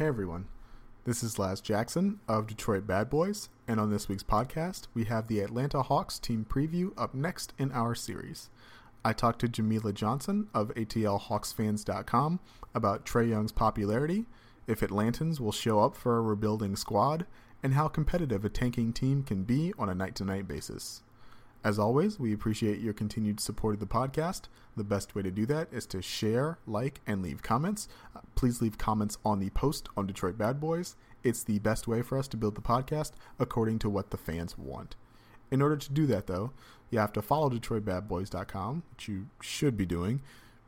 Hey everyone, this is Laz Jackson of Detroit Bad Boys, and on this week's podcast, we have the Atlanta Hawks team preview up next in our series. I talked to Jamila Johnson of ATLHawksFans.com about Trae Young's popularity, if Atlantans will show up for a rebuilding squad, and how competitive a tanking team can be on a night to night basis. As always, we appreciate your continued support of the podcast. The best way to do that is to share, like, and leave comments. Uh, please leave comments on the post on Detroit Bad Boys. It's the best way for us to build the podcast according to what the fans want. In order to do that, though, you have to follow DetroitBadBoys.com, which you should be doing,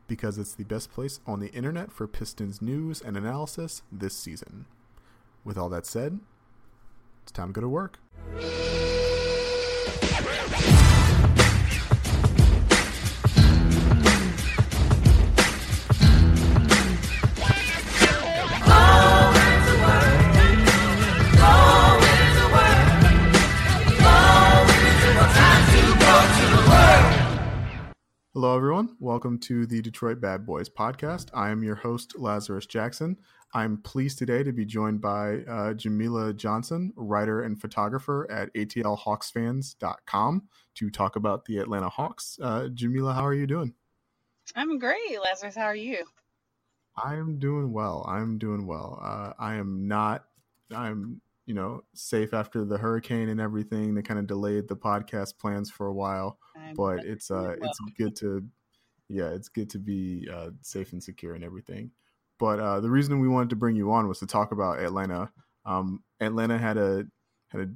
because it's the best place on the internet for Pistons news and analysis this season. With all that said, it's time to go to work. Hello, everyone. Welcome to the Detroit Bad Boys podcast. I am your host, Lazarus Jackson. I'm pleased today to be joined by uh, Jamila Johnson, writer and photographer at ATLHawksFans.com, to talk about the Atlanta Hawks. Uh, Jamila, how are you doing? I'm great, Lazarus. How are you? I'm doing well. I'm doing well. Uh, I am not. I'm you know safe after the hurricane and everything. They kind of delayed the podcast plans for a while, I'm but it's uh it's good to yeah it's good to be uh, safe and secure and everything. But uh, the reason we wanted to bring you on was to talk about Atlanta. Um, Atlanta had a had a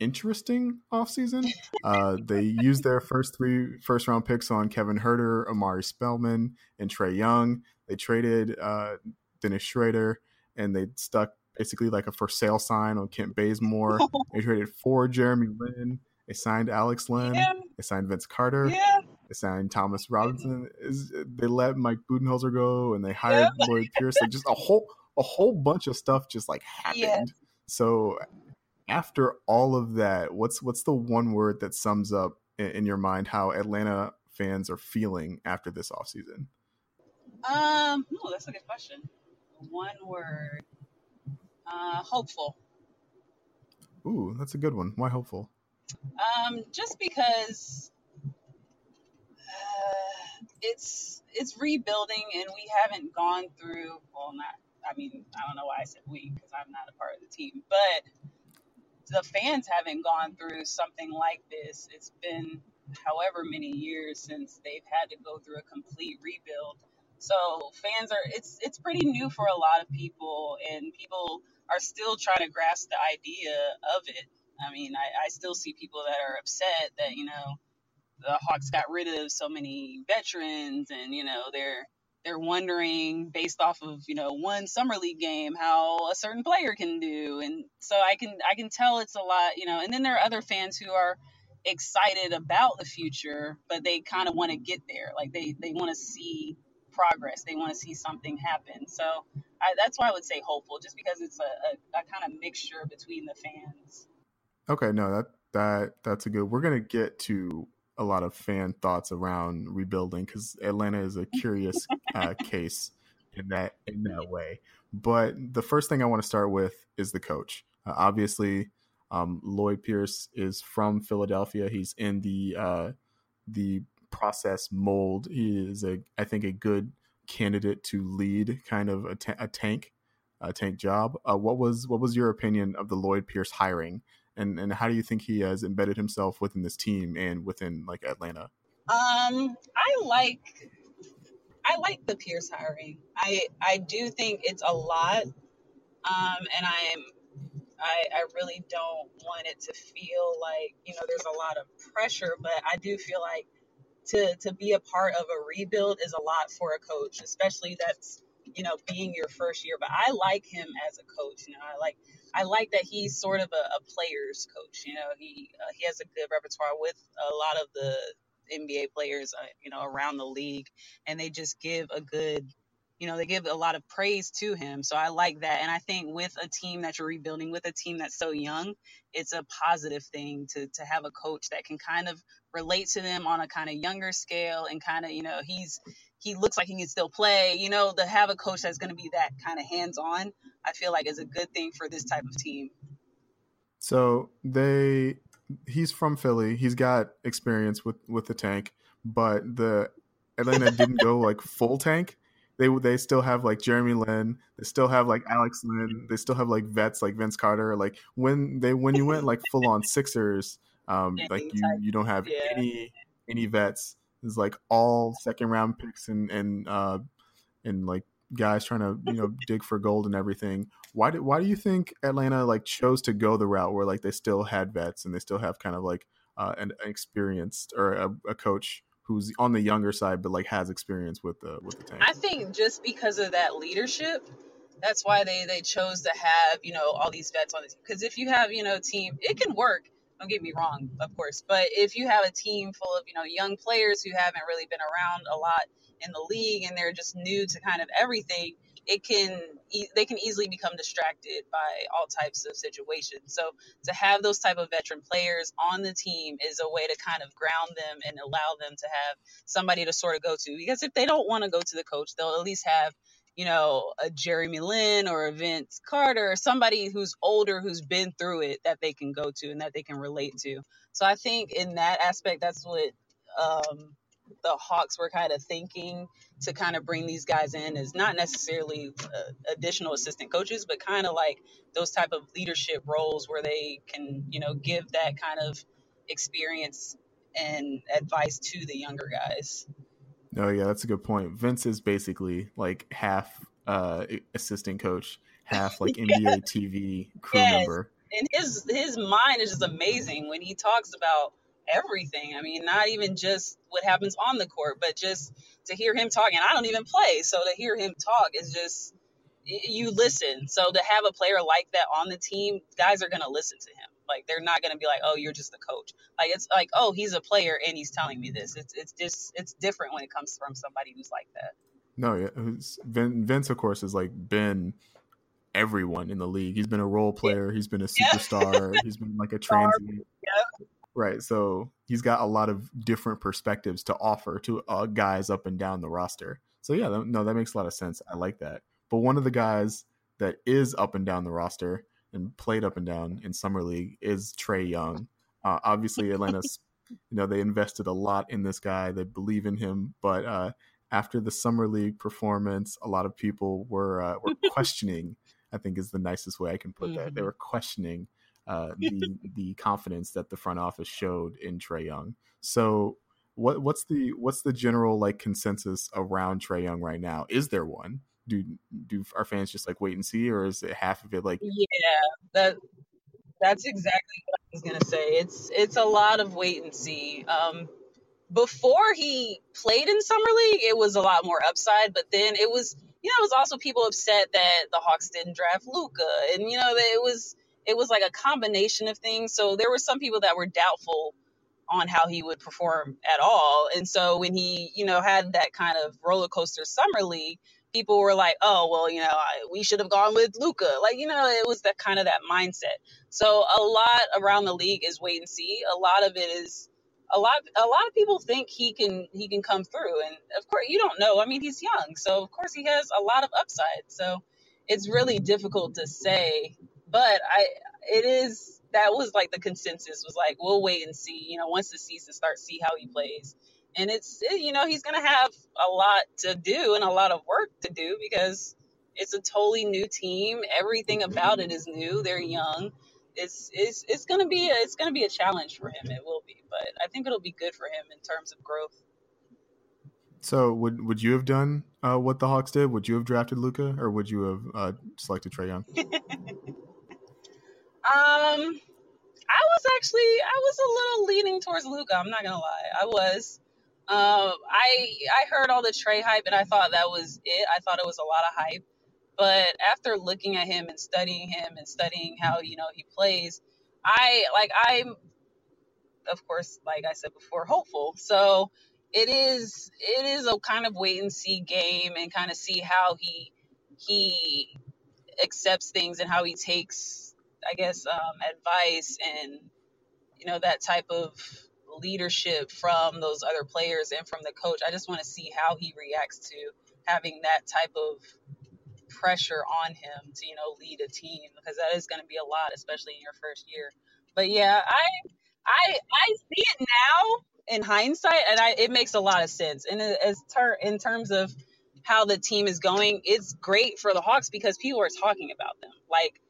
interesting offseason. Uh, they used their first three first round picks on Kevin Huerter, Omari Spellman, and Trae Young. They traded uh, Dennis Schröder, and they stuck basically like a for sale sign on Kent Bazemore. they traded for Jeremy Lin. They signed Alex Len. Yeah. They signed Vince Carter. Yeah, They signed Thomas Robinson. They let Mike Budenholzer go, and they hired Yeah. Lloyd Pierce. Like just a whole a whole bunch of stuff just like happened. Yeah. So after all of that, what's what's the one word that sums up in, in your mind how Atlanta fans are feeling after this offseason? um, oh, that's a good question. One word. Uh, hopeful. Ooh, that's a good one. Why hopeful? Um, just because uh, it's it's rebuilding, and we haven't gone through. Well, not. I mean, I don't know why I said we because I'm not a part of the team, but the fans haven't gone through something like this. It's been however many years since they've had to go through a complete rebuild. So fans are it's it's pretty new for a lot of people, and people are still trying to grasp the idea of it. I mean, I, I still see people that are upset that you know the Hawks got rid of so many veterans, and you know they're they're wondering based off of you know one summer league game how a certain player can do, and so I can I can tell it's a lot, you know. And then there are other fans who are excited about the future, but they kind of want to get there, like they they want to see progress, they want to see something happen. So I, that's why I would say hopeful, just because it's a, a, a kind of mixture between the fans. Okay, no, that that that's a good. We're gonna get to a lot of fan thoughts around rebuilding because Atlanta is a curious uh, case in that in that way. But the first thing I want to start with is the coach. Uh, obviously, um, Lloyd Pierce is from Philadelphia. He's in the uh, the process mold. He is a I think a good candidate to lead kind of a, ta- a tank a tank job. Uh, what was what was your opinion of the Lloyd Pierce hiring? and and how do you think he has embedded himself within this team and within like Atlanta? Um, I like I like the Pierce hiring. I I do think it's a lot, um, and I'm I I really don't want it to feel like you know there's a lot of pressure, but I do feel like to to be a part of a rebuild is a lot for a coach, especially that's you know being your first year. But I like him as a coach. You know, I like I like that he's sort of a, a player's coach. You know, he uh, he has a good repertoire with a lot of the NBA players, uh, you know, around the league, and they just give a good, you know, they give a lot of praise to him. So I like that, and I think with a team that you're rebuilding, with a team that's so young, it's a positive thing to to have a coach that can kind of relate to them on a kind of younger scale, and kind of, you know, he's he looks like he can still play. You know, to have a coach that's going to be that kind of hands on, I feel like is a good thing for this type of team. So they, he's from Philly. He's got experience with with the tank, but the Atlanta didn't go like full tank. They they still have like Jeremy Lin. They still have like Alex Len. They still have like vets like Vince Carter. Like when they when you went like full on Sixers, um, like you you don't have yeah. any any vets It's like all second round picks and and uh and like guys trying to you know dig for gold and everything. Why do why do you think Atlanta like chose to go the route where like they still had vets and they still have kind of like uh, an experienced or a, a coach who's on the younger side but like has experience with the with the tank? I think just because of that leadership, that's why they they chose to have you know all these vets on the team. Because if you have you know a team, it can work. Don't get me wrong, of course. But if you have a team full of, you know, young players who haven't really been around a lot in the league and they're just new to kind of everything, it can they can easily become distracted by all types of situations. So to have those type of veteran players on the team is a way to kind of ground them and allow them to have somebody to sort of go to. Because if they don't want to go to the coach, they'll at least have you know, a Jeremy Lin or a Vince Carter, somebody who's older, who's been through it that they can go to and that they can relate to. So I think in that aspect, that's what um, the Hawks were kind of thinking to kind of bring these guys in is not necessarily uh, additional assistant coaches, but kind of like those type of leadership roles where they can, you know, give that kind of experience and advice to the younger guys. Oh yeah, that's a good point. Vince is basically like half uh, assistant coach, half like NBA. TV crew yes. member. And his his mind is just amazing when he talks about everything. I mean, not even just what happens on the court, but just to hear him talking. I don't even play, so to hear him talk is just you listen. So to have a player like that on the team, guys are gonna listen to him. Like they're not gonna be like, oh, you're just the coach. Like it's like, oh, he's a player and he's telling me this. It's it's just it's different when it comes from somebody who's like that. No, yeah, Vince, of course, has like been everyone in the league. He's been a role player. He's been a superstar. Yeah. he's been like a transient. Yeah. Right. So he's got a lot of different perspectives to offer to uh, guys up and down the roster. So yeah, no, that makes a lot of sense. I like that. But one of the guys that is up and down the roster and played up and down in summer league is Trae Young. Uh, obviously, Atlanta's you know they invested a lot in this guy. They believe in him, but uh, after the summer league performance, a lot of people were uh, were questioning. I think is the nicest way I can put that. They mm-hmm. were questioning uh, the the confidence that the front office showed in Trae Young. So what what's the what's the general like consensus around Trey Young right now? Is there one? Do do our fans just like wait and see, or is it half of it like? Yeah, that that's exactly what I was gonna say. It's it's a lot of wait and see. Um, before he played in summer league, it was a lot more upside, but then it was you know it was also people upset that the Hawks didn't draft Luka, and you know it was it was like a combination of things. So there were some people that were doubtful on how he would perform at all. And so when he, you know, had that kind of roller coaster summer league, people were like, "Oh, well, you know, I, we should have gone with Luka. Like, you know, it was that kind of that mindset. So a lot around the league is wait and see. A lot of it is a lot. A lot of people think he can he can come through, and of course, you don't know. I mean, he's young, so of course he has a lot of upside. So it's really difficult to say, but I it is that was like the consensus was like we'll wait and see. You know, once the season starts, see how he plays and it's you know he's going to have a lot to do and a lot of work to do because it's a totally new team. Everything about it is new. They're young. It's it's it's going to be a, it's going to be a challenge for him. It will be, but I think it'll be good for him in terms of growth. So would would you have done uh, what the Hawks did? Would you have drafted Luka, or would you have uh, selected Trae Young? um, I was actually I was a little leaning towards Luka. I'm not gonna lie, I was. Um, I I heard all the Trae hype and I thought that was it. I thought it was a lot of hype. But after looking at him and studying him and studying how you know he plays, I like I'm of course, like I said before, hopeful. So it is it is a kind of wait and see game and kind of see how he he accepts things and how he takes I guess um, advice and you know that type of leadership from those other players and from the coach. I just want to see how he reacts to having that type of pressure on him to you know lead a team because that is going to be a lot, especially in your first year. But yeah, I I I see it now in hindsight, and I it makes a lot of sense. And as ter- in terms of how the team is going, it's great for the Hawks because people are talking about them. Like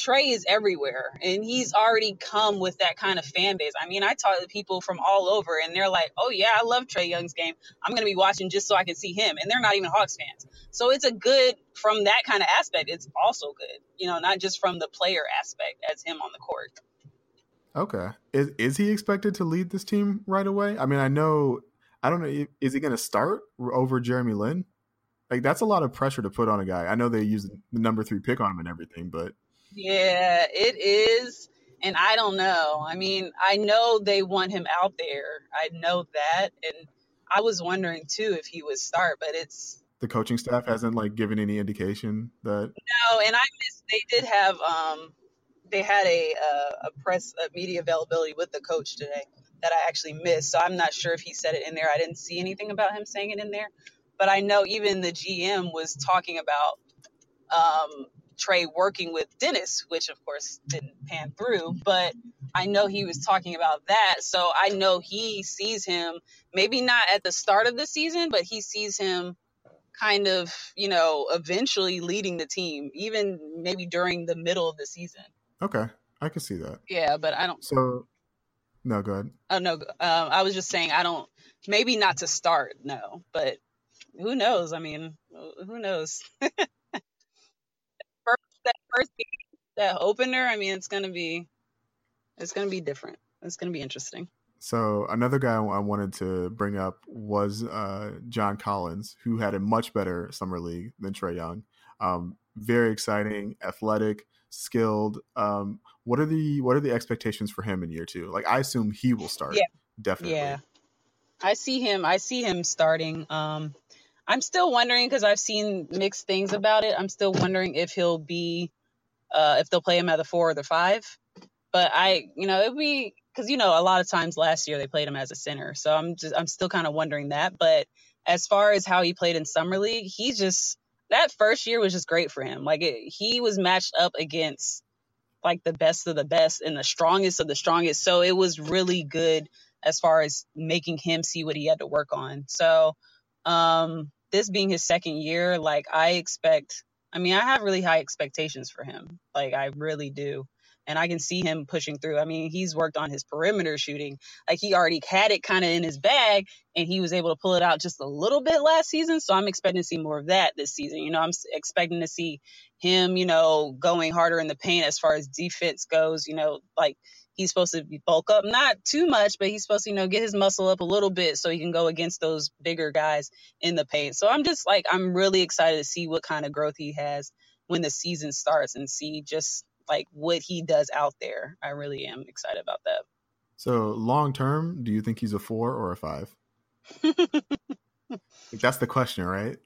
Trae is everywhere and he's already come with that kind of fan base. I mean, I talk to people from all over and they're like, oh, yeah, I love Trae Young's game. I'm going to be watching just so I can see him. And they're not even Hawks fans. So it's a good, from that kind of aspect, it's also good, you know, not just from the player aspect as him on the court. Okay. Is, is he expected to lead this team right away? I mean, I know, I don't know, is he going to start over Jeremy Lin? Like, that's a lot of pressure to put on a guy. I know they use the number three pick on him and everything, but yeah, it is. And I don't know. I mean, I know they want him out there. I know that. And I was wondering too if he would start, but it's the coaching staff hasn't like given any indication that No, and I missed they did have um they had a uh, a press a media availability with the coach today that I actually missed. So I'm not sure if he said it in there. I didn't see anything about him saying it in there. But I know even the GM was talking about um, Trae working with Dennis, which of course didn't pan through, but I know he was talking about that. So I know he sees him, maybe not at the start of the season, but he sees him kind of, you know, eventually leading the team, even maybe during the middle of the season. Okay. I can see that. Yeah, but I don't. So, no, go ahead. Oh, no. Um, I was just saying, I don't, maybe not to start, no, but who knows? I mean, who knows? first game, that opener, I mean, it's gonna be, it's gonna be different. It's gonna be interesting. So another guy I wanted to bring up was uh, John Collins, who had a much better summer league than Trae Young. Um, very exciting, athletic, skilled. Um, what are the what are the expectations for him in year two? Like I assume he will start. Yeah, definitely. Yeah, I see him. I see him starting. Um, I'm still wondering because I've seen mixed things about it. I'm still wondering if he'll be, uh, if they'll play him at the four or the five. But I, you know, it'd be because you know a lot of times last year they played him as a center, so I'm just I'm still kind of wondering that. But as far as how he played in summer league, he just that first year was just great for him. Like it, he was matched up against like the best of the best and the strongest of the strongest, so it was really good as far as making him see what he had to work on. So um this being his second year, like I expect, I mean, I have really high expectations for him. Like I really do. And I can see him pushing through. I mean, he's worked on his perimeter shooting. Like he already had it kind of in his bag and he was able to pull it out just a little bit last season. So I'm expecting to see more of that this season. You know, I'm expecting to see him, you know, going harder in the paint as far as defense goes, you know, like he's supposed to bulk up, not too much, but he's supposed to, you know, get his muscle up a little bit so he can go against those bigger guys in the paint. So I'm just like, I'm really excited to see what kind of growth he has when the season starts and see just like what he does out there. I really am excited about that. So long term, do you think he's a four or a five? That's the question, right?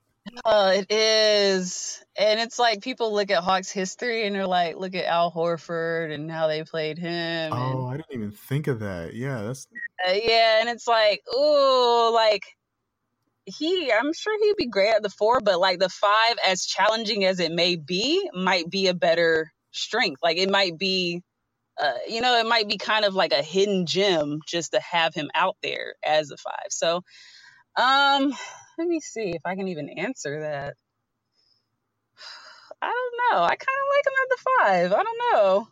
Oh, it is. And it's like people look at Hawks history and they're like, look at Al Horford and how they played him. Oh, I didn't even think of that. Yeah, that's uh, yeah, and it's like, oh, like he I'm sure he'd be great at the four, but like the five, as challenging as it may be, might be a better strength. Like it might be uh, you know, it might be kind of like a hidden gem just to have him out there as a five. So um let me see if I can even answer that. I don't know. I kind of like him at the five. I don't know.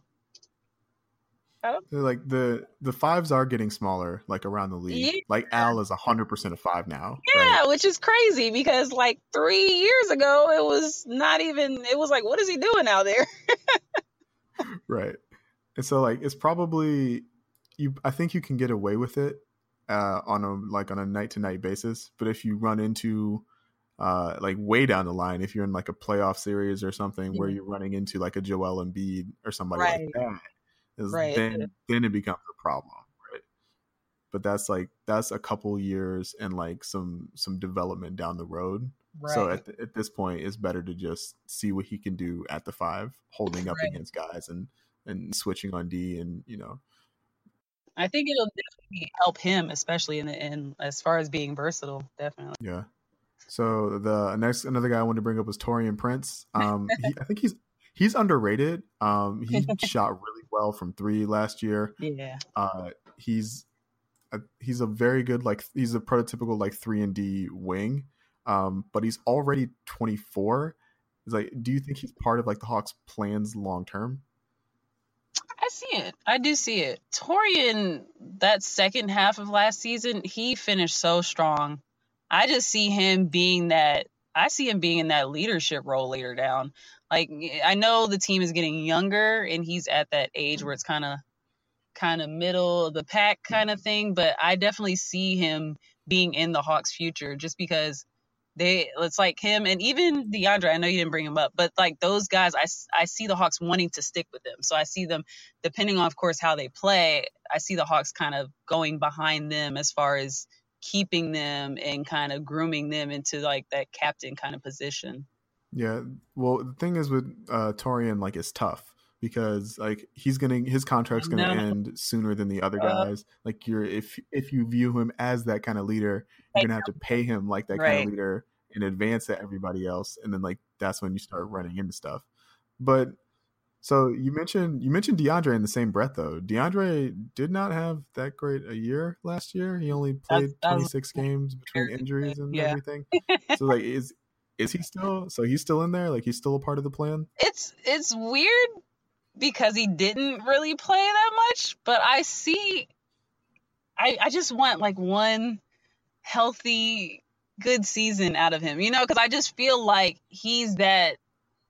I don't... Like the the fives are getting smaller, like around the league. Yeah. Like Al is hundred percent a five now. Yeah, right? which is crazy because like three years ago it was not even. It was like, what is he doing out there? right, and so like it's probably you. I think you can get away with it uh, on a like on a night to night basis. But if you run into uh, like way down the line, if you're in like a playoff series or something where you're running into like a Joel Embiid or somebody right. like that, is right. then then it becomes a problem, right? But that's like that's a couple years and like some some development down the road. Right. So at, at this point, it's better to just see what he can do at the five, holding up against guys and and switching on D and you know I think it'll definitely help him, especially in the in as far as being versatile. Definitely. Yeah. So the next another guy I wanted to bring up was Taurean Prince. Um, he, I think he's he's underrated. Um, he shot really well from three last year. Yeah. Uh, he's a, he's a very good like he's a prototypical like three and D wing. Um, but he's already 24. Is like, do you think he's part of like the Hawks' plans long term? See it. I do see it. Taurean, that second half of last season, he finished so strong. I just see him being that. I see him being in that leadership role later down. Like I know the team is getting younger, and he's at that age where it's kind of, kind of middle of the pack kind of thing. But I definitely see him being in the Hawks' future, just because they it's like him and even DeAndre. I know you didn't bring him up, but like those guys, I, I see the Hawks wanting to stick with them. So I see them, depending on, of course, how they play. I see the Hawks kind of going behind them as far as keeping them and kind of grooming them into like that captain kind of position. Yeah. Well, the thing is with uh, Taurean, like, it's tough because like he's gonna his contract's gonna end sooner than the other uh, guys. Like you're if if you view him as that kind of leader, you're gonna have to pay him like that right. kind of leader in advance to everybody else, and then like that's when you start running into stuff. But so you mentioned you mentioned DeAndre in the same breath though. DeAndre did not have that great a year last year. He only played that's, 26 games between injuries and yeah. everything. So like is is he still so he's still in there? Like he's still a part of the plan? It's it's weird because he didn't really play that much, but I see I I just want like one healthy good season out of him, you know, cuz I just feel like he's that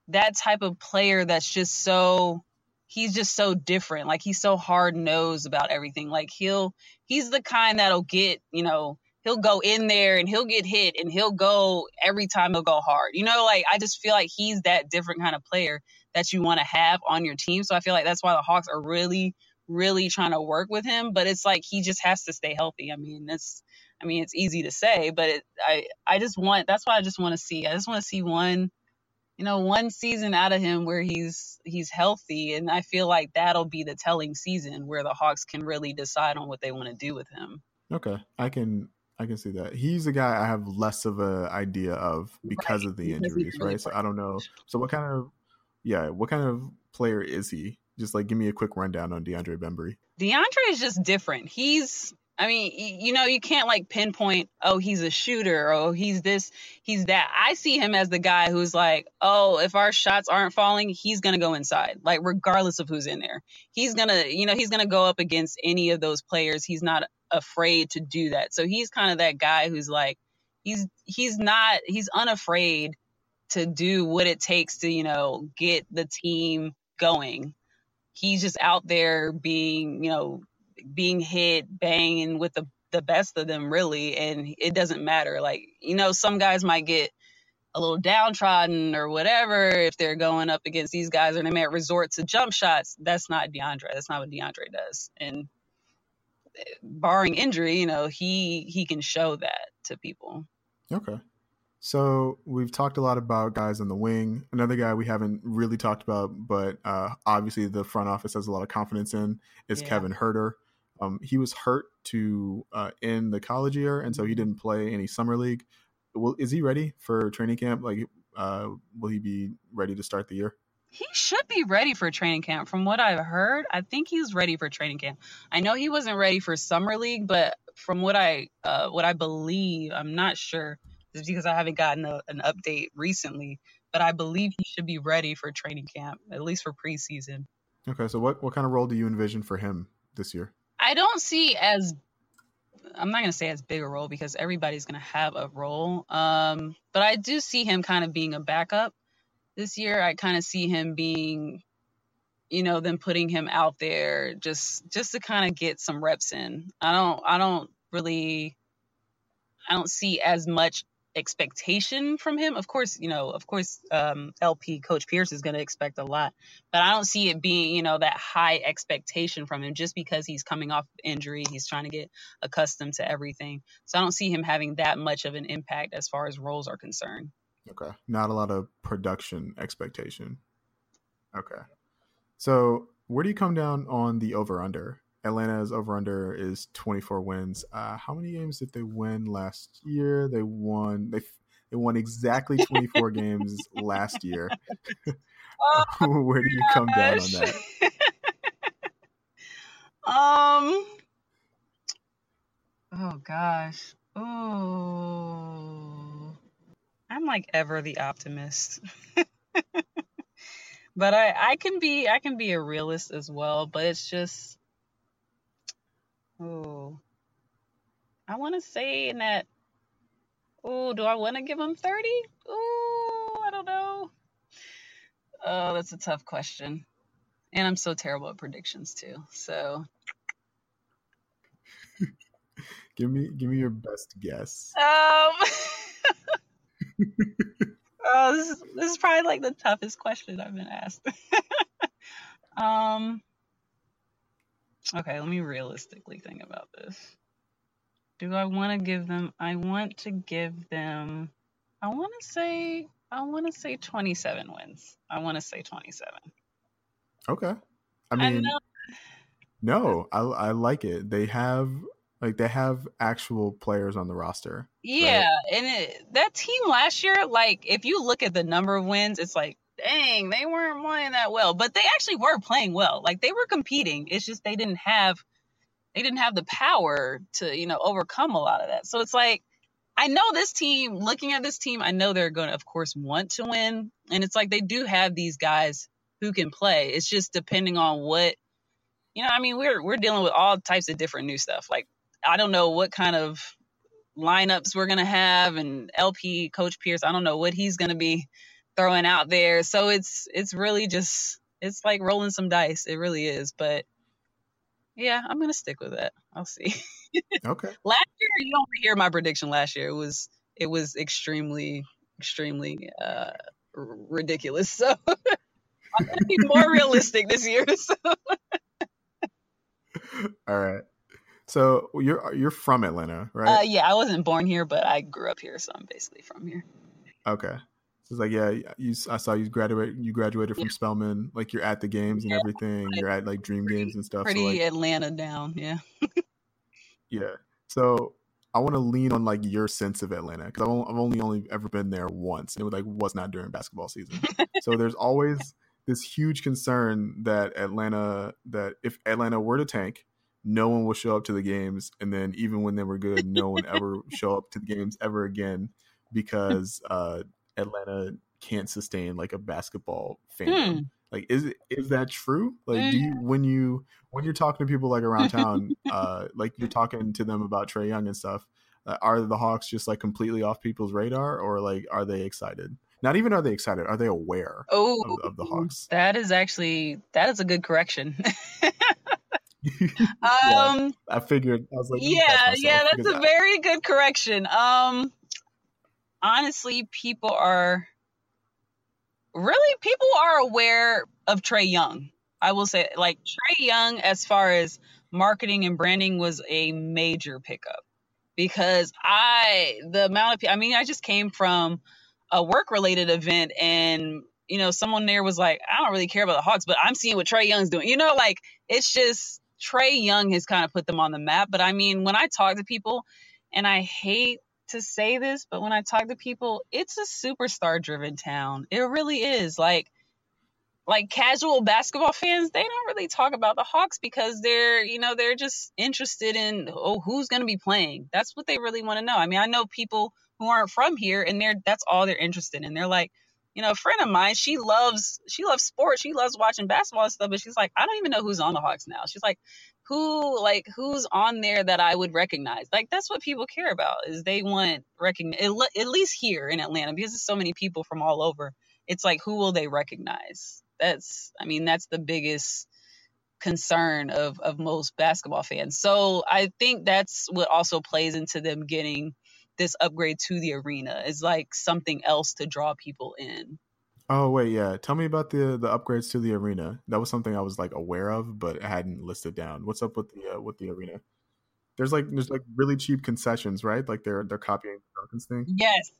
that type of player that's just so he's just so different. Like he's so hard nosed about everything. Like he'll he's the kind that'll get, you know, he'll go in there and he'll get hit and he'll go every time he'll go hard. You know, like I just feel like he's that different kind of player that you want to have on your team. So I feel like that's why the Hawks are really, really trying to work with him. But it's like he just has to stay healthy. I mean, it's I mean, it's easy to say, but it, I I just want that's why I just want to see. I just want to see one, you know, one season out of him where he's he's healthy, and I feel like that'll be the telling season where the Hawks can really decide on what they want to do with him. Okay, I can I can see that. He's a guy I have less of an idea of because right. of the injuries, right? So I don't know. So what kind of yeah, what kind of player is he? Just like give me a quick rundown on DeAndre Bembry. DeAndre is just different. He's I mean, you know, you can't like pinpoint, oh, he's a shooter, oh, he's this, he's that. I see him as the guy who's like, oh, if our shots aren't falling, he's going to go inside, like, regardless of who's in there. He's going to, you know, he's going to go up against any of those players. He's not afraid to do that. So he's kind of that guy who's like, he's, he's not, he's unafraid to do what it takes to, you know, get the team going. He's just out there being, you know, being hit, banging with the the best of them really, and it doesn't matter. Like you know, some guys might get a little downtrodden or whatever if they're going up against these guys, or they might resort to jump shots. That's not DeAndre. That's not what DeAndre does. And eh, barring injury, you know, he he can show that to people. Okay. So we've talked a lot about guys on the wing. Another guy we haven't really talked about, but uh, obviously the front office has a lot of confidence in, is yeah. Kevin Huerter. Um, he was hurt to uh, end the college year, and so he didn't play any summer league. Well, is he ready for training camp? Like, uh, will he be ready to start the year? He should be ready for training camp. From what I've heard, I think he's ready for training camp. I know he wasn't ready for summer league, but from what I uh, what I believe, I'm not sure. It's because I haven't gotten a, an update recently, but I believe he should be ready for training camp, at least for preseason. Okay, so what what kind of role do you envision for him this year? I don't see as I'm not gonna say as big a role because everybody's gonna have a role. Um, but I do see him kind of being a backup this year. I kind of see him being, you know, them putting him out there just just to kind of get some reps in. I don't I don't really I don't see as much expectation from him. Of course, you know, of course, um, LP Coach Pierce is going to expect a lot, but I don't see it being, you know, that high expectation from him just because he's coming off injury. He's trying to get accustomed to everything. So I don't see him having that much of an impact as far as roles are concerned. Okay. Not a lot of production expectation. Okay. So where do you come down on the over under? Atlanta's over under is 24 wins. Uh, how many games did they win last year? They won. They they won exactly 24 games last year. Oh, Where do you come down on that? um. Oh gosh. Oh. I'm like ever the optimist. but I I can be I can be a realist as well, but it's just oh. I want to say in that oh, do I want to give him 30? Oh, I don't know. Oh, that's a tough question. And I'm so terrible at predictions too. So, Give me give me your best guess. um, oh, this is, this is probably like the toughest question I've been asked. um, okay, let me realistically think about this. Do I want to give them? I want to give them. I want to say. I want to say 27 wins. I want to say 27. Okay. I I mean, know. no, I I like it. They have like they have actual players on the roster. Yeah, and it, that team last year, like if you look at the number of wins, it's like, dang, they weren't playing that well, but they actually were playing well. Like they were competing. It's just they didn't have they didn't have the power to, you know, overcome a lot of that. So it's like I know this team, looking at this team, I know they're going to of course want to win, and it's like they do have these guys who can play. It's just depending on what you know, I mean, we're we're dealing with all types of different new stuff. Like I don't know what kind of lineups we're gonna have, and LP Coach Pierce, I don't know what he's gonna be throwing out there. So it's it's really just it's like rolling some dice. It really is. But yeah, I'm gonna stick with that. I'll see. Okay. last year, you don't hear my prediction. Last year it was it was extremely extremely uh, r- ridiculous. So I'm gonna be more realistic this year. So. All right. So you're you're from Atlanta, right? Uh, yeah, I wasn't born here, but I grew up here, so I'm basically from here. Okay. It's like, yeah, you. I saw you graduate. You graduated from Yeah. Spelman. Like you're at the games and Yeah, everything. You're at like dream pretty- games and stuff. Pretty So like, Atlanta down, yeah. yeah. So I want to lean on like your sense of Atlanta because I've, I've only only ever been there once, and it was like was not during basketball season. so there's always this huge concern that Atlanta that if Atlanta were to tank, no one will show up to the games, and then even when they were good, no one ever show up to the games ever again because uh, Atlanta can't sustain like a basketball fandom. Hmm. Like, is it is that true? Like, do you when you when you're talking to people like around town, uh, like you're talking to them about Trae Young and stuff, uh, are the Hawks just like completely off people's radar, or like are they excited? Not even are they excited? Are they aware Oh, of, of the Hawks? that is actually that is a good correction. Yeah. um, I figured. I was like, yeah, yeah, that's a very good correction. Um, honestly, people are really people are aware of Trae Young. I will say, like Trae Young, as far as marketing and branding, was a major pickup because I the amount of pe- I mean, I just came from a work related event and you know someone there was like, I don't really care about the Hawks, but I'm seeing what Trae Young's doing. You know, like it's just Trae Young has kind of put them on the map. But I mean, when I talk to people, and I hate to say this, but when I talk to people, it's a superstar driven town. It really is. Like like casual basketball fans, they don't really talk about the Hawks because they're, you know, they're just interested in oh, who's going to be playing. That's what they really want to know. I mean, I know people who aren't from here and they're that's all they're interested in. They're like, you know, a friend of mine, she loves she loves sports. She loves watching basketball and stuff, but she's like, I don't even know who's on the Hawks now. She's like, who like who's on there that I would recognize? Like that's what people care about is they want recognize at least here in Atlanta because there's so many people from all over. It's like who will they recognize? That's I mean that's the biggest concern of of most basketball fans. So I think that's what also plays into them getting this upgrade to the arena is like something else to draw people in. Oh wait, yeah. Tell me about the the upgrades to the arena. That was something I was like aware of, but I hadn't listed down. What's up with the uh, with the arena? There's like there's like really cheap concessions, right? Like they're they're copying Duncan's thing. Yes.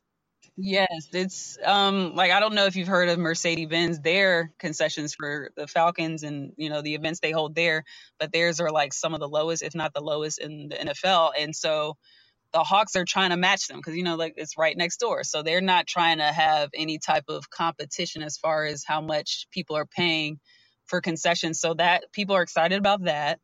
Yes, it's um like I don't know if you've heard of Mercedes Benz, their concessions for the Falcons and you know the events they hold there, but theirs are like some of the lowest, if not the lowest in the NFL. And so the Hawks are trying to match them because you know like it's right next door. So they're not trying to have any type of competition as far as how much people are paying for concessions. So that people are excited about that.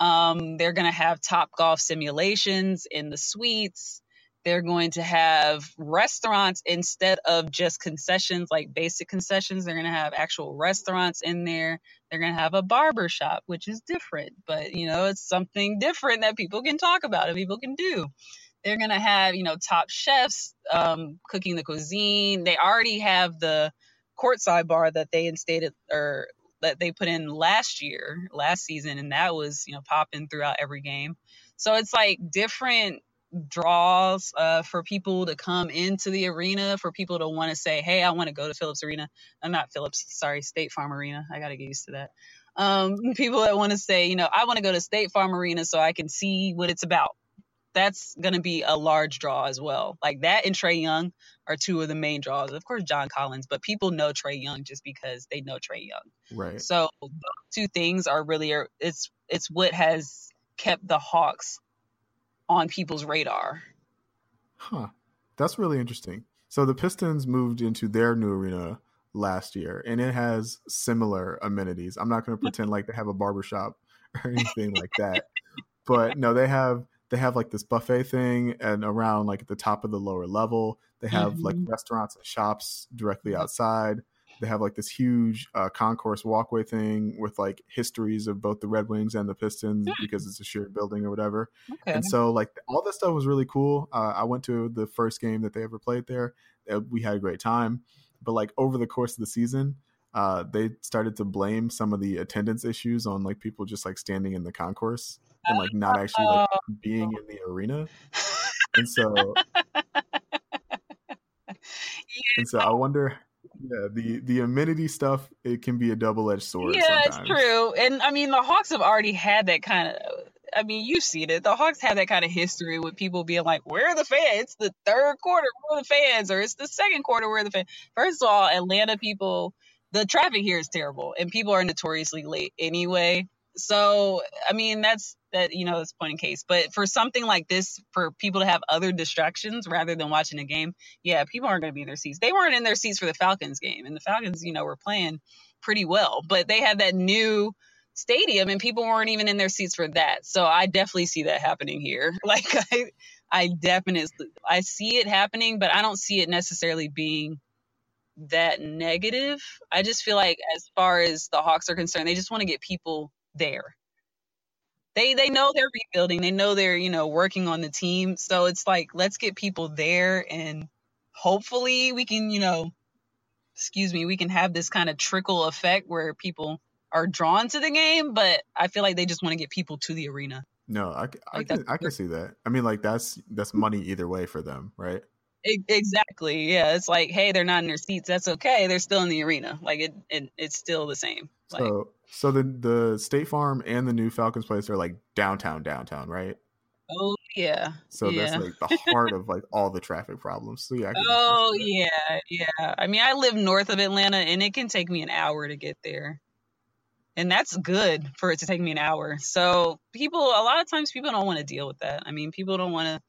Um, they're going to have top golf simulations in the suites. They're going to have restaurants instead of just concessions, like basic concessions. They're going to have actual restaurants in there. They're going to have a barber shop, which is different, but you know, it's something different that people can talk about and people can do. They're to have, you know, top chefs um, cooking the cuisine. They already have the courtside bar that they instated or that they put in last year, last season, and that was, you know, popping throughout every game. So it's like different draws uh, for people to come into the arena, for people to want to say, hey, I want to go to Phillips Arena. I'm not Phillips, sorry, State Farm Arena. I got to get used to that. Um, people that want to say, you know, I want to go to State Farm Arena so I can see what it's about. That's going to be a large draw as well. Like that and Trae Young are two of the main draws. Of course, John Collins, but people know Trae Young just because they know Trae Young. Right. So those two things are really it's it's what has kept the Hawks on people's radar. Huh. That's really interesting. So the Pistons moved into their new arena last year and it has similar amenities. I'm not going to pretend like they have a barbershop or anything like that. But no, they have they have like this buffet thing and around like at the top of the lower level, they have mm-hmm. like restaurants and shops directly outside they have like this huge uh, concourse walkway thing with like histories of both the Red Wings and the Pistons mm. because it's a shared building or whatever. Okay. And so like all this stuff was really cool. Uh, I went to the first game that they ever played there. Uh, we had a great time, but like over the course of the season, uh, they started to blame some of the attendance issues on like people just like standing in the concourse and like not actually like. Being in the arena. And so, and so I wonder yeah, the the amenity stuff it can be a double edged sword. Yeah, sometimes. it's true. And I mean, the Hawks have already had that kind of. I mean, you've seen it. The Hawks have that kind of history with people being like, "Where are the fans? It's the third quarter, where are the fans?" Or it's the second quarter, where are the fans? First of all, Atlanta people, the traffic here is terrible, and people are notoriously late anyway. So, I mean, that's that you know, it's point in case. But for something like this, for people to have other distractions rather than watching a game, yeah, people aren't going to be in their seats. They weren't in their seats for the Falcons game, and the Falcons, you know, were playing pretty well, but they had that new stadium, and people weren't even in their seats for that. So I definitely see that happening here. Like I, I definitely I see it happening, but I don't see it necessarily being that negative. I just feel like as far as the Hawks are concerned, they just want to get people there they they know they're rebuilding. They know they're you know working on the team. So it's like let's get people there, and hopefully we can you know, excuse me, we can have this kind of trickle effect where people are drawn to the game. But I feel like they just want to get people to the arena. No, I, I like can I can see that. I mean, like that's that's money either way for them, right? Exactly. Yeah, it's like, hey, they're not in their seats. That's okay. They're still in the arena. Like it, it it's still the same. Like, so, so the the State Farm and the new Falcons place are like downtown, downtown, right? Oh yeah. So yeah. that's like the heart of like all the traffic problems. So yeah. Oh yeah, yeah. I mean, I live north of Atlanta, and it can take me an hour to get there, and that's good for it to take me an hour. So people, a lot of times, people don't want to deal with that. I mean, people don't want to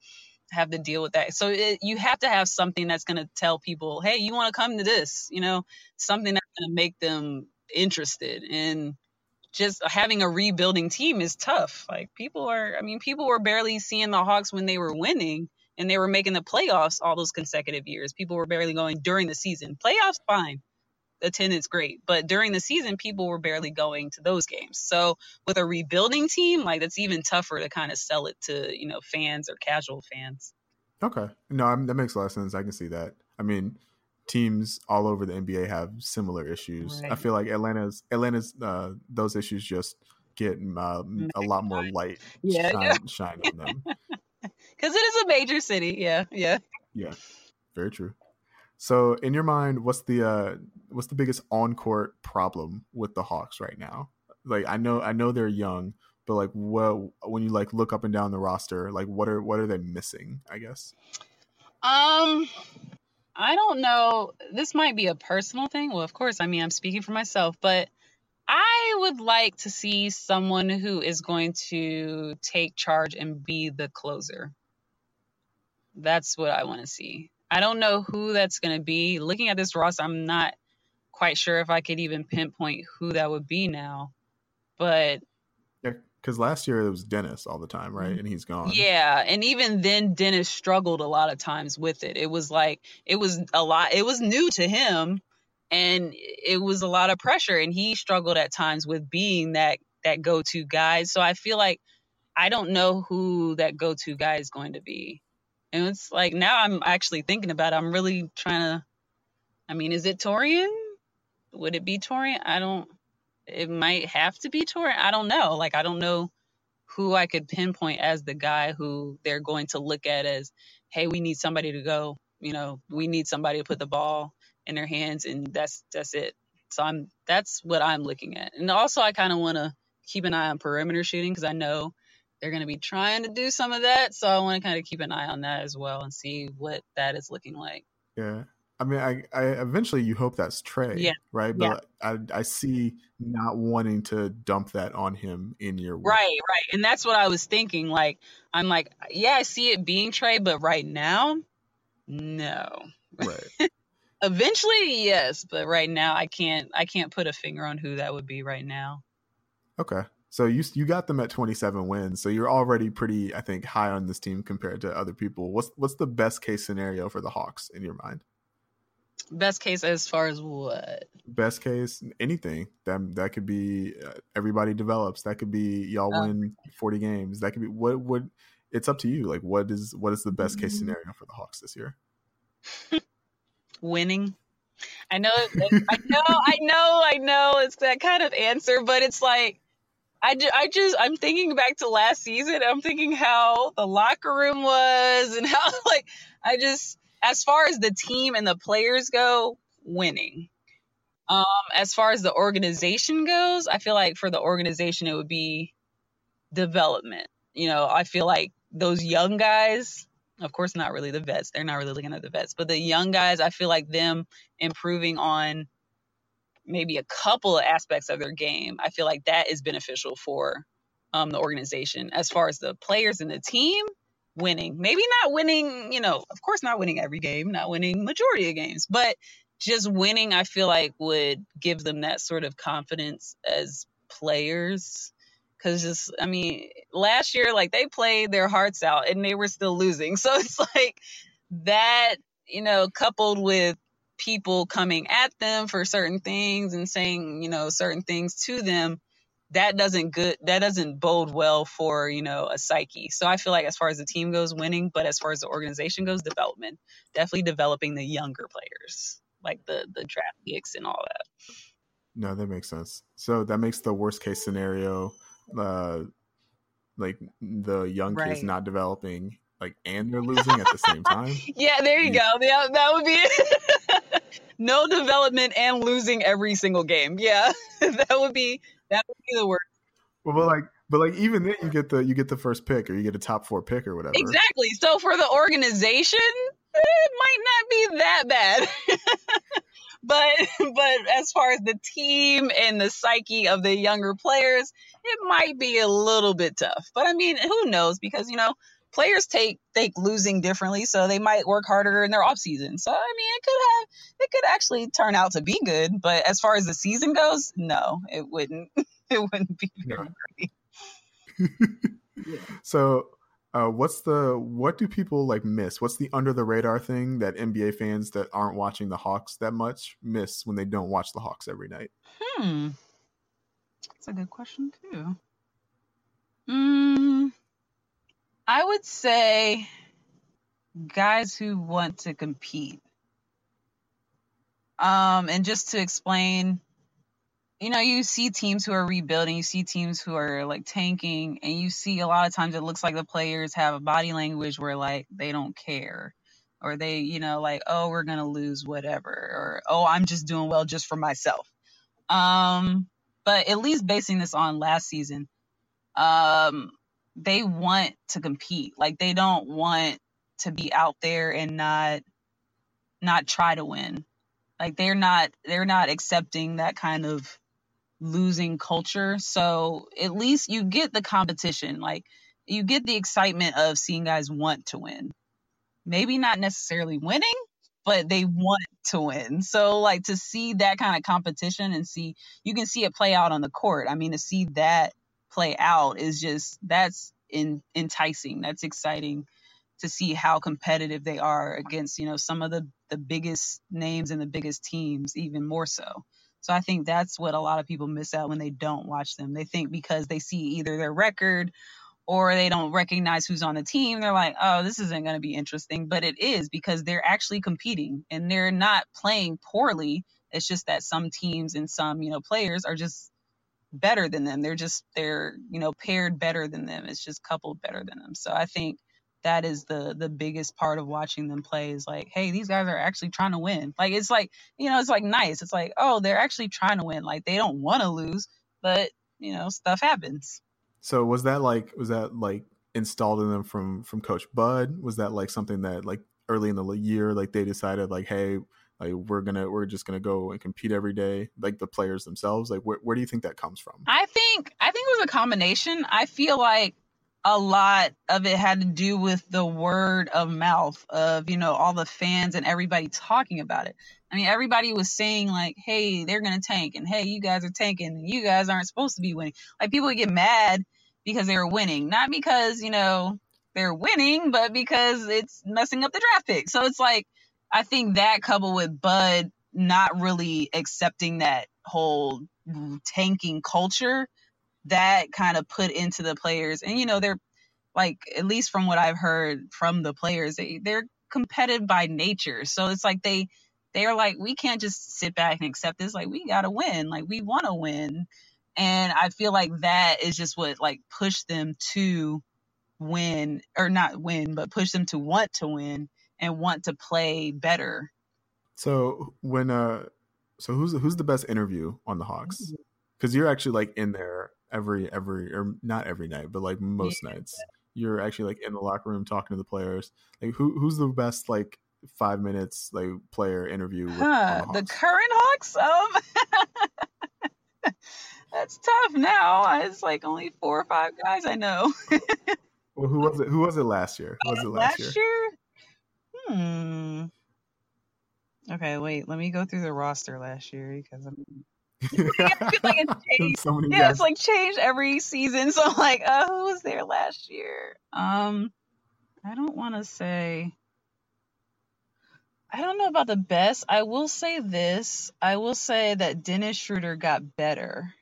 have to deal with that. So it, you have to have something that's going to tell people, hey, you want to come to this, you know, something that's going to make them interested. And just having a rebuilding team is tough. Like people are, I mean, people were barely seeing the Hawks when they were winning and they were making the playoffs all those consecutive years. People were barely going during the season. Playoffs, fine attendance great but during the season people were barely going to those games so with a rebuilding team like that's even tougher to kind of sell it to you know fans or casual fans okay no I mean, that makes a lot of sense i can see that i mean teams all over the nba have similar issues right. i feel like atlanta's atlanta's uh, those issues just get uh, a lot more light yeah, shine, yeah. shine on them because it is a major city yeah yeah yeah very true so, in your mind, what's the uh, what's the biggest on court problem with the Hawks right now? Like, I know I know they're young, but like, what when you like look up and down the roster, like what are what are they missing? I guess. Um, I don't know. This might be a personal thing. Well, of course, I mean, I'm speaking for myself, but I would like to see someone who is going to take charge and be the closer. That's what I want to see. I don't know who that's going to be. Looking at this roster, I'm not quite sure if I could even pinpoint who that would be now. But because last year it was Dennis all the time, right? Mm-hmm. And he's gone. Yeah, and even then, Dennis struggled a lot of times with it. It was like it was a lot. It was new to him, and it was a lot of pressure, and he struggled at times with being that that go to guy. So I feel like I don't know who that go to guy is going to be, and it's like now I'm actually thinking about. it. I'm really trying to. I mean, is it Taurean? Would it be Taurean? I don't it might have to be Taurean. I don't know. Like I don't know who I could pinpoint as the guy who they're going to look at as, hey, we need somebody to go. You know, we need somebody to put the ball in their hands, and that's that's it. So I'm that's what I'm looking at. And also, I kind of want to keep an eye on perimeter shooting because I know they're going to be trying to do some of that. So I want to kind of keep an eye on that as well and see what that is looking like. Yeah. I mean, I, I eventually you hope that's Trae, Yeah. right? Yeah. But I, I see not wanting to dump that on him in your. Right, right. And that's what I was thinking. Like, I'm like, yeah, I see it being Trae, but right now, no. Right. Eventually, yes, but right now I can't I can't put a finger on who that would be right now. Okay. So you you got them at 27 wins. So you're already pretty, I think, high on this team compared to other people. What's what's the best case scenario for the Hawks in your mind? Best case as far as what? Best case, anything that that could be uh, everybody develops. That could be y'all Oh. win 40 games. That could be what would. It's up to you. Like, what is what is the best case Mhm. scenario for the Hawks this year? Winning. I know I know I know I know it's that kind of answer, but it's like I, ju- I just I'm thinking back to last season. I'm thinking how the locker room was and how like I just as far as the team and the players go, winning. Um, as far as the organization goes, I feel like for the organization it would be development. You know, I feel like those young guys, of course not really the vets, they're not really looking at the vets, but the young guys, I feel like them improving on maybe a couple of aspects of their game, I feel like that is beneficial for um, the organization. As far as the players and the team, winning. Maybe not winning, you know, of course not winning every game, not winning majority of games, but just winning, I feel like would give them that sort of confidence as players. Cause just, I mean, last year, like they played their hearts out and they were still losing. So it's like that, you know, coupled with people coming at them for certain things and saying, you know, certain things to them, that doesn't good that doesn't bode well for, you know, a psyche. So I feel like as far as the team goes winning, but as far as the organization goes, development. Definitely developing the younger players, like the the draft picks and all that. No, that makes sense. So that makes the worst case scenario, uh, like the young kids Right. not developing, like, and they're losing at the same time. Yeah, there you Yeah. go. Yeah, that would be it. no development and losing every single game. Yeah. that would be that would be the worst. Well, but like, but like, even then, you get the you get the first pick, or you get a top four pick, or whatever. Exactly. So for the organization, it might not be that bad. but but as far as the team and the psyche of the younger players, it might be a little bit tough. But I mean, who knows? Because you know, players take take losing differently, so they might work harder in their off season. So I mean, it could have it could actually turn out to be good. But as far as the season goes, no, it wouldn't. It wouldn't be very No. great. So, uh, what's the what do people like miss? What's the under the radar thing that NBA fans that aren't watching the Hawks that much miss when they don't watch the Hawks every night? Hmm. That's a good question too. Mm, I would say guys who want to compete. Um, and just to explain, you know, you see teams who are rebuilding, you see teams who are like tanking, and you see a lot of times it looks like the players have a body language where like they don't care. Or they, you know, like, oh, we're gonna lose whatever, or oh, I'm just doing well just for myself. Um, but at least basing this on last season, um, they want to compete. Like they don't want to be out there and not not try to win. Like they're not they're not accepting that kind of losing culture. So at least you get the competition. Like you get the excitement of seeing guys want to win. Maybe not necessarily winning, but they want to win. So like to see that kind of competition and see you can see it play out on the court. I mean to see that play out is just that's in, enticing. That's exciting to see how competitive they are against, you know, some of the the biggest names and the biggest teams even more so. So I think that's what a lot of people miss out when they don't watch them. They think because they see either their record or they don't recognize who's on the team, they're like, oh, this isn't going to be interesting. But it is because they're actually competing and they're not playing poorly. It's just that some teams and some, you know, players are just better than them. They're just, they're, you know, paired better than them. It's just coupled better than them. So I think that is the the biggest part of watching them play is like hey these guys are actually trying to win like it's like you know it's like nice it's like oh they're actually trying to win like they don't want to lose but you know stuff happens so was that like was that like installed in them from from coach bud was that like something that like early in the year like they decided like hey like we're gonna we're just gonna go and compete every day like the players themselves. Like where, where do you think that comes from? I think i think it was a combination. I feel like a lot of it had to do with the word of mouth of you know all the fans and everybody talking about it. I mean everybody was saying like hey they're gonna tank and hey you guys are tanking and you guys aren't supposed to be winning. Like people would get mad because they were winning. Not because you know they're winning but because it's messing up the draft pick. So it's like i think that coupled with bud not really accepting that whole tanking culture that kind of put into the players. And you know they're like at least from what i've heard from the players they they're competitive by nature. So it's like they they're like we can't just sit back and accept this. Like we gotta win. Like we want to win. And i feel like that is just what like pushed them to win or not win but push them to want to win and want to play better so when uh so who's who's the best interview on the hawks because you're actually like in there every every or not every night, but like most yeah. nights. You're actually like in the locker room talking to the players. Like who who's the best like five minutes like player interview? Huh, the, the, current Hawks. Um, that's tough now. It's like only four or five guys I know. well, who was it? Who was it last year? Who was it last, last year? year? Hmm. Okay, wait. Let me go through the roster last year because I'm like it's changed. so yeah, guys. it's like changed every season. So I'm like, oh, who was there last year? Um, I don't want to say. I don't know about the best. I will say this. I will say that Dennis Schröder got better.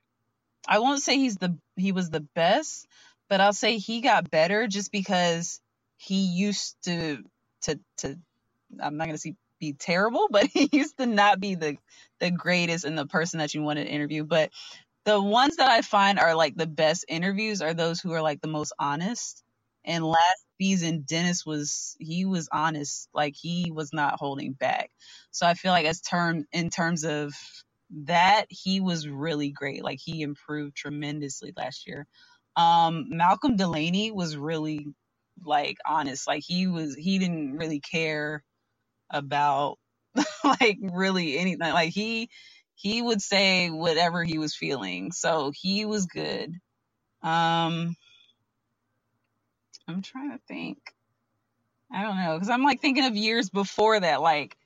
I won't say he's the he was the best, but I'll say he got better just because he used to to to I'm not gonna see be terrible, but he used to not be the the greatest and the person that you want to interview. But the ones that I find are like the best interviews are those who are like the most honest. And last season, Dennis was he was honest, like he was not holding back. So I feel like as term in terms of that, he was really great. Like he improved tremendously last year. Um, Malcolm Delaney was really like honest. Like he was he didn't really care about like really anything. Like he he would say whatever he was feeling. So he was good. Um I'm trying to think. I don't know cuz I'm like thinking of years before that like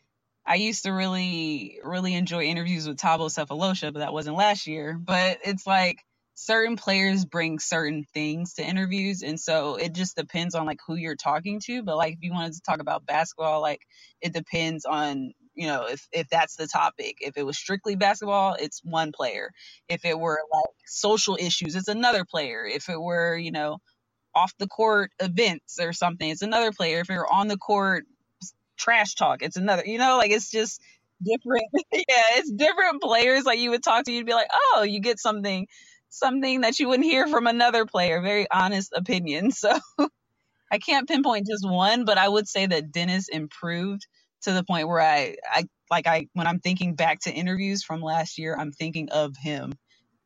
I used to really really enjoy interviews with Thabo Sefolosha, but that wasn't last year. But it's like certain players bring certain things to interviews and so it just depends on like who you're talking to but like if you wanted to talk about basketball like it depends on you know if if that's the topic. If it was strictly basketball it's one player. If it were like social issues it's another player. If it were you know off the court events or something it's another player. If you're on the court trash talk it's another you know like it's just different. Yeah it's different players like you would talk to you'd be like oh you get something something that you wouldn't hear from another player. Very honest opinion. So I can't pinpoint just one, but I would say that Dennis improved to the point where I, I like I when I'm thinking back to interviews from last year, I'm thinking of him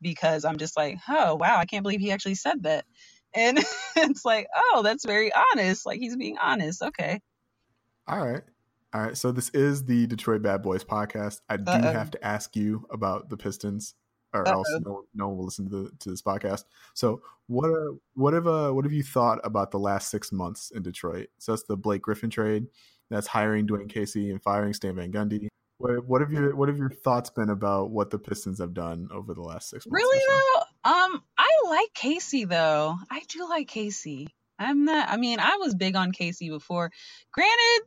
because I'm just like, oh wow, I can't believe he actually said that. And it's like, oh, that's very honest. Like he's being honest. Okay. All right. All right, so this is the Detroit Bad Boys podcast. I do Uh-oh. have to ask you about the Pistons, or Uh-oh. else no, no one will listen to the, to this podcast. So, what uh, what have uh, what have you thought about the last six months in Detroit? So that's the Blake Griffin trade. That's hiring Dwane Casey and firing Stan Van Gundy. What, what have your what have your thoughts been about what the Pistons have done over the last six months? Really though, um, I like Casey though. I do like Casey. I'm not. I mean, I was big on Casey before. Granted,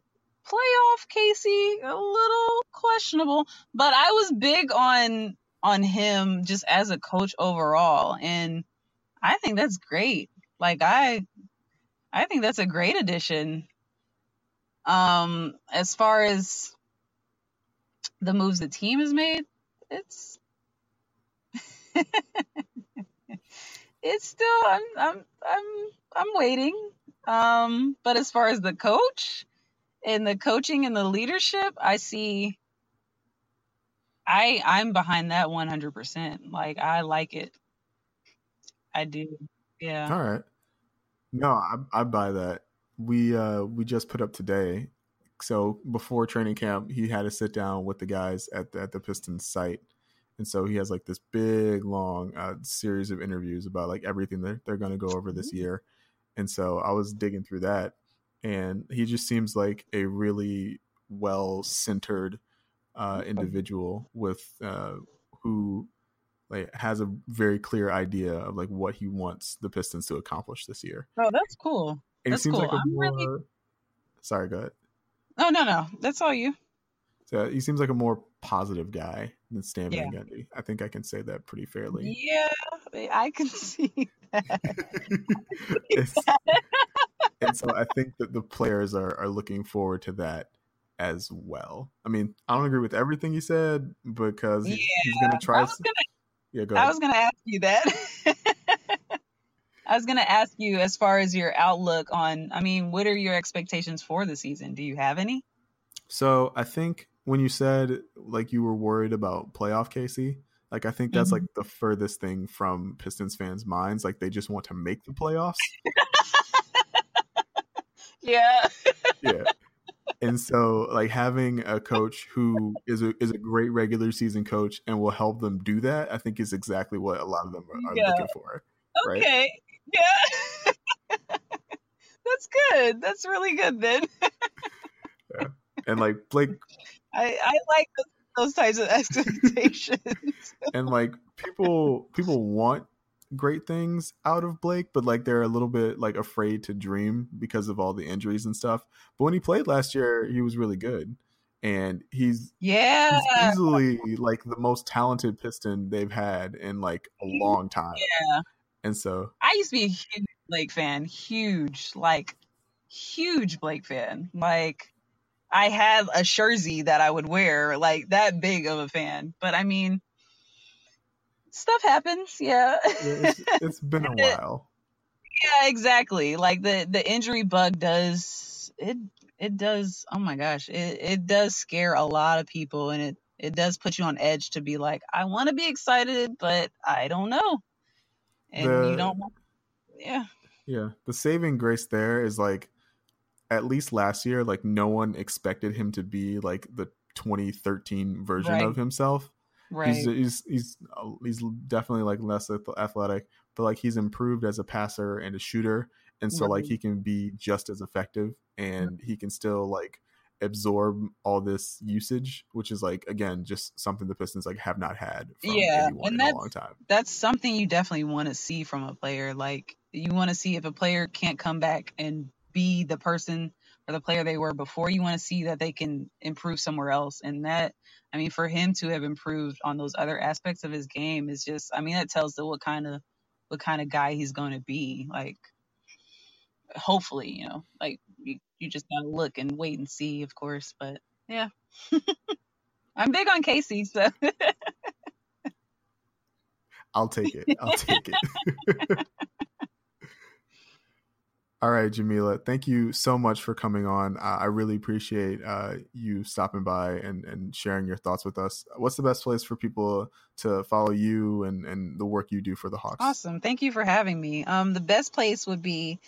playoff Casey a little questionable, but I was big on on him just as a coach overall, and I think that's great. Like I, I think that's a great addition. Um, as far as the moves the team has made, it's it's still I'm I'm I'm I'm waiting. Um, but as far as the coach and the coaching and the leadership, I see I I'm behind that 100%. Like I like it. I do. Yeah. All right. No, I, I buy that. We uh we just put up today. So before training camp, he had to sit down with the guys at the, at the Pistons site, and so he has like this big long uh, series of interviews about like everything that they're going to go over this year. And so I was digging through that, and he just seems like a really well centered uh, individual with uh, who like has a very clear idea of like what he wants the Pistons to accomplish this year. Oh, that's cool. And That's he seems cool. like a I'm more really- sorry, go ahead. Oh, no, no. That's all you. So he seems like a more positive guy than Stan Yeah. Van Gundy. I think I can say that pretty fairly. Yeah, I can see that. It's- and so I think that the players are, are looking forward to that as well. I mean, I don't agree with everything he said because he- he's going to I try. was gonna yeah, go I ahead. was gonna ask you that. I was gonna ask you as far as your outlook on. I mean, what are your expectations for the season? Do you have any? So I think when you said like you were worried about playoff Casey, like I think that's Mhm. like the furthest thing from Pistons fans' minds. Like they just want to make the playoffs. Yeah. yeah. And so like having a coach who is a is a great regular season coach and will help them do that, I think is exactly what a lot of them are, are Yeah. looking for. Right. Okay. Yeah. That's good. That's really good then. yeah. And like Blake I I like those, those types of expectations. and like people people want great things out of Blake, but like they're a little bit like afraid to dream because of all the injuries and stuff. But when he played last year, he was really good. And he's yeah. he's easily like the most talented piston they've had in like a long time. Yeah. And so I used to be a huge Blake fan, huge, like huge Blake fan. Like I had a jersey that I would wear, like that big of a fan. But I mean, stuff happens, yeah. it's, it's been a while. yeah, exactly. Like the the injury bug does it it does oh my gosh, it it does scare a lot of people and it it does put you on edge to be like, I want to be excited, but I don't know. And The- you don't yeah. Yeah. The saving grace there is like at least last year, like no one expected him to be like the 2013 version Right. of himself. Right. He's he's he's uh, he's definitely like less athletic, but like he's improved as a passer and a shooter, and so like he can be just as effective, and he can still like absorb all this usage, which is like again just something the Pistons like have not had Yeah, and in a long time. that's something you definitely want to see from a player. Like you want to see if a player can't come back and be the person or the player they were before. You want to see that they can improve somewhere else, and that I mean, for him to have improved on those other aspects of his game is just I mean that tells the what kind of what kind of guy he's going to be. Like hopefully, you know, like you, you just gotta look and wait and see, of course. But yeah. I'm big on Casey, so I'll take it. I'll take it. All right, Jameelah, thank you so much for coming on. I really appreciate uh, you stopping by and, and sharing your thoughts with us. What's the best place for people to follow you and, and the work you do for the Hawks? Awesome. Thank you for having me. Um, the best place would be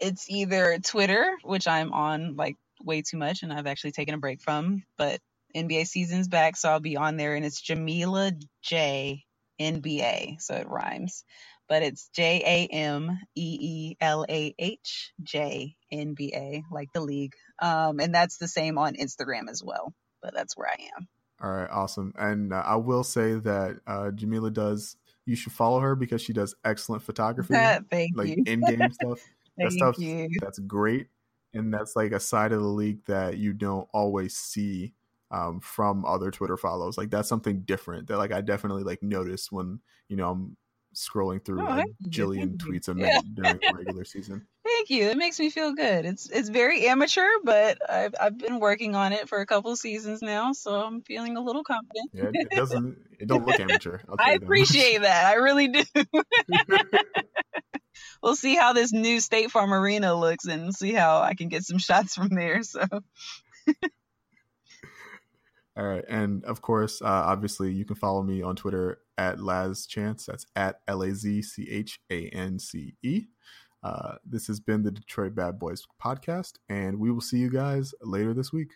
it's either Twitter, which I'm on like way too much, and I've actually taken a break from. But NBA season's back, so I'll be on there, and it's Jameelah J NBA, so it rhymes. But it's J A M E E L A H J N B A, like the league. Um, and that's the same on Instagram as well. But that's where I am. All right, awesome. And uh, I will say that uh, Jameelah does. You should follow her because she does excellent photography, Thank like you. in-game stuff. That Thank stuff you. that's great, and that's like a side of the league that you don't always see um, from other Twitter follows. Like that's something different that like I definitely like notice when you know I'm scrolling through Oh, like thank you, jillion thank you. tweets a Yeah. during the regular season. Thank you. It makes me feel good. It's it's very amateur, but I've I've been working on it for a couple seasons now, so I'm feeling a little confident. Yeah, it, doesn't. It don't look amateur. I you that much. appreciate that. I really do. we'll see how this new State Farm Arena looks and see how I can get some shots from there. So All right, and of course, uh, obviously, you can follow me on Twitter at Laz Chance. That's at L A Z C H A N C E. Uh, this has been the Detroit Bad Boys podcast, and we will see you guys later this week.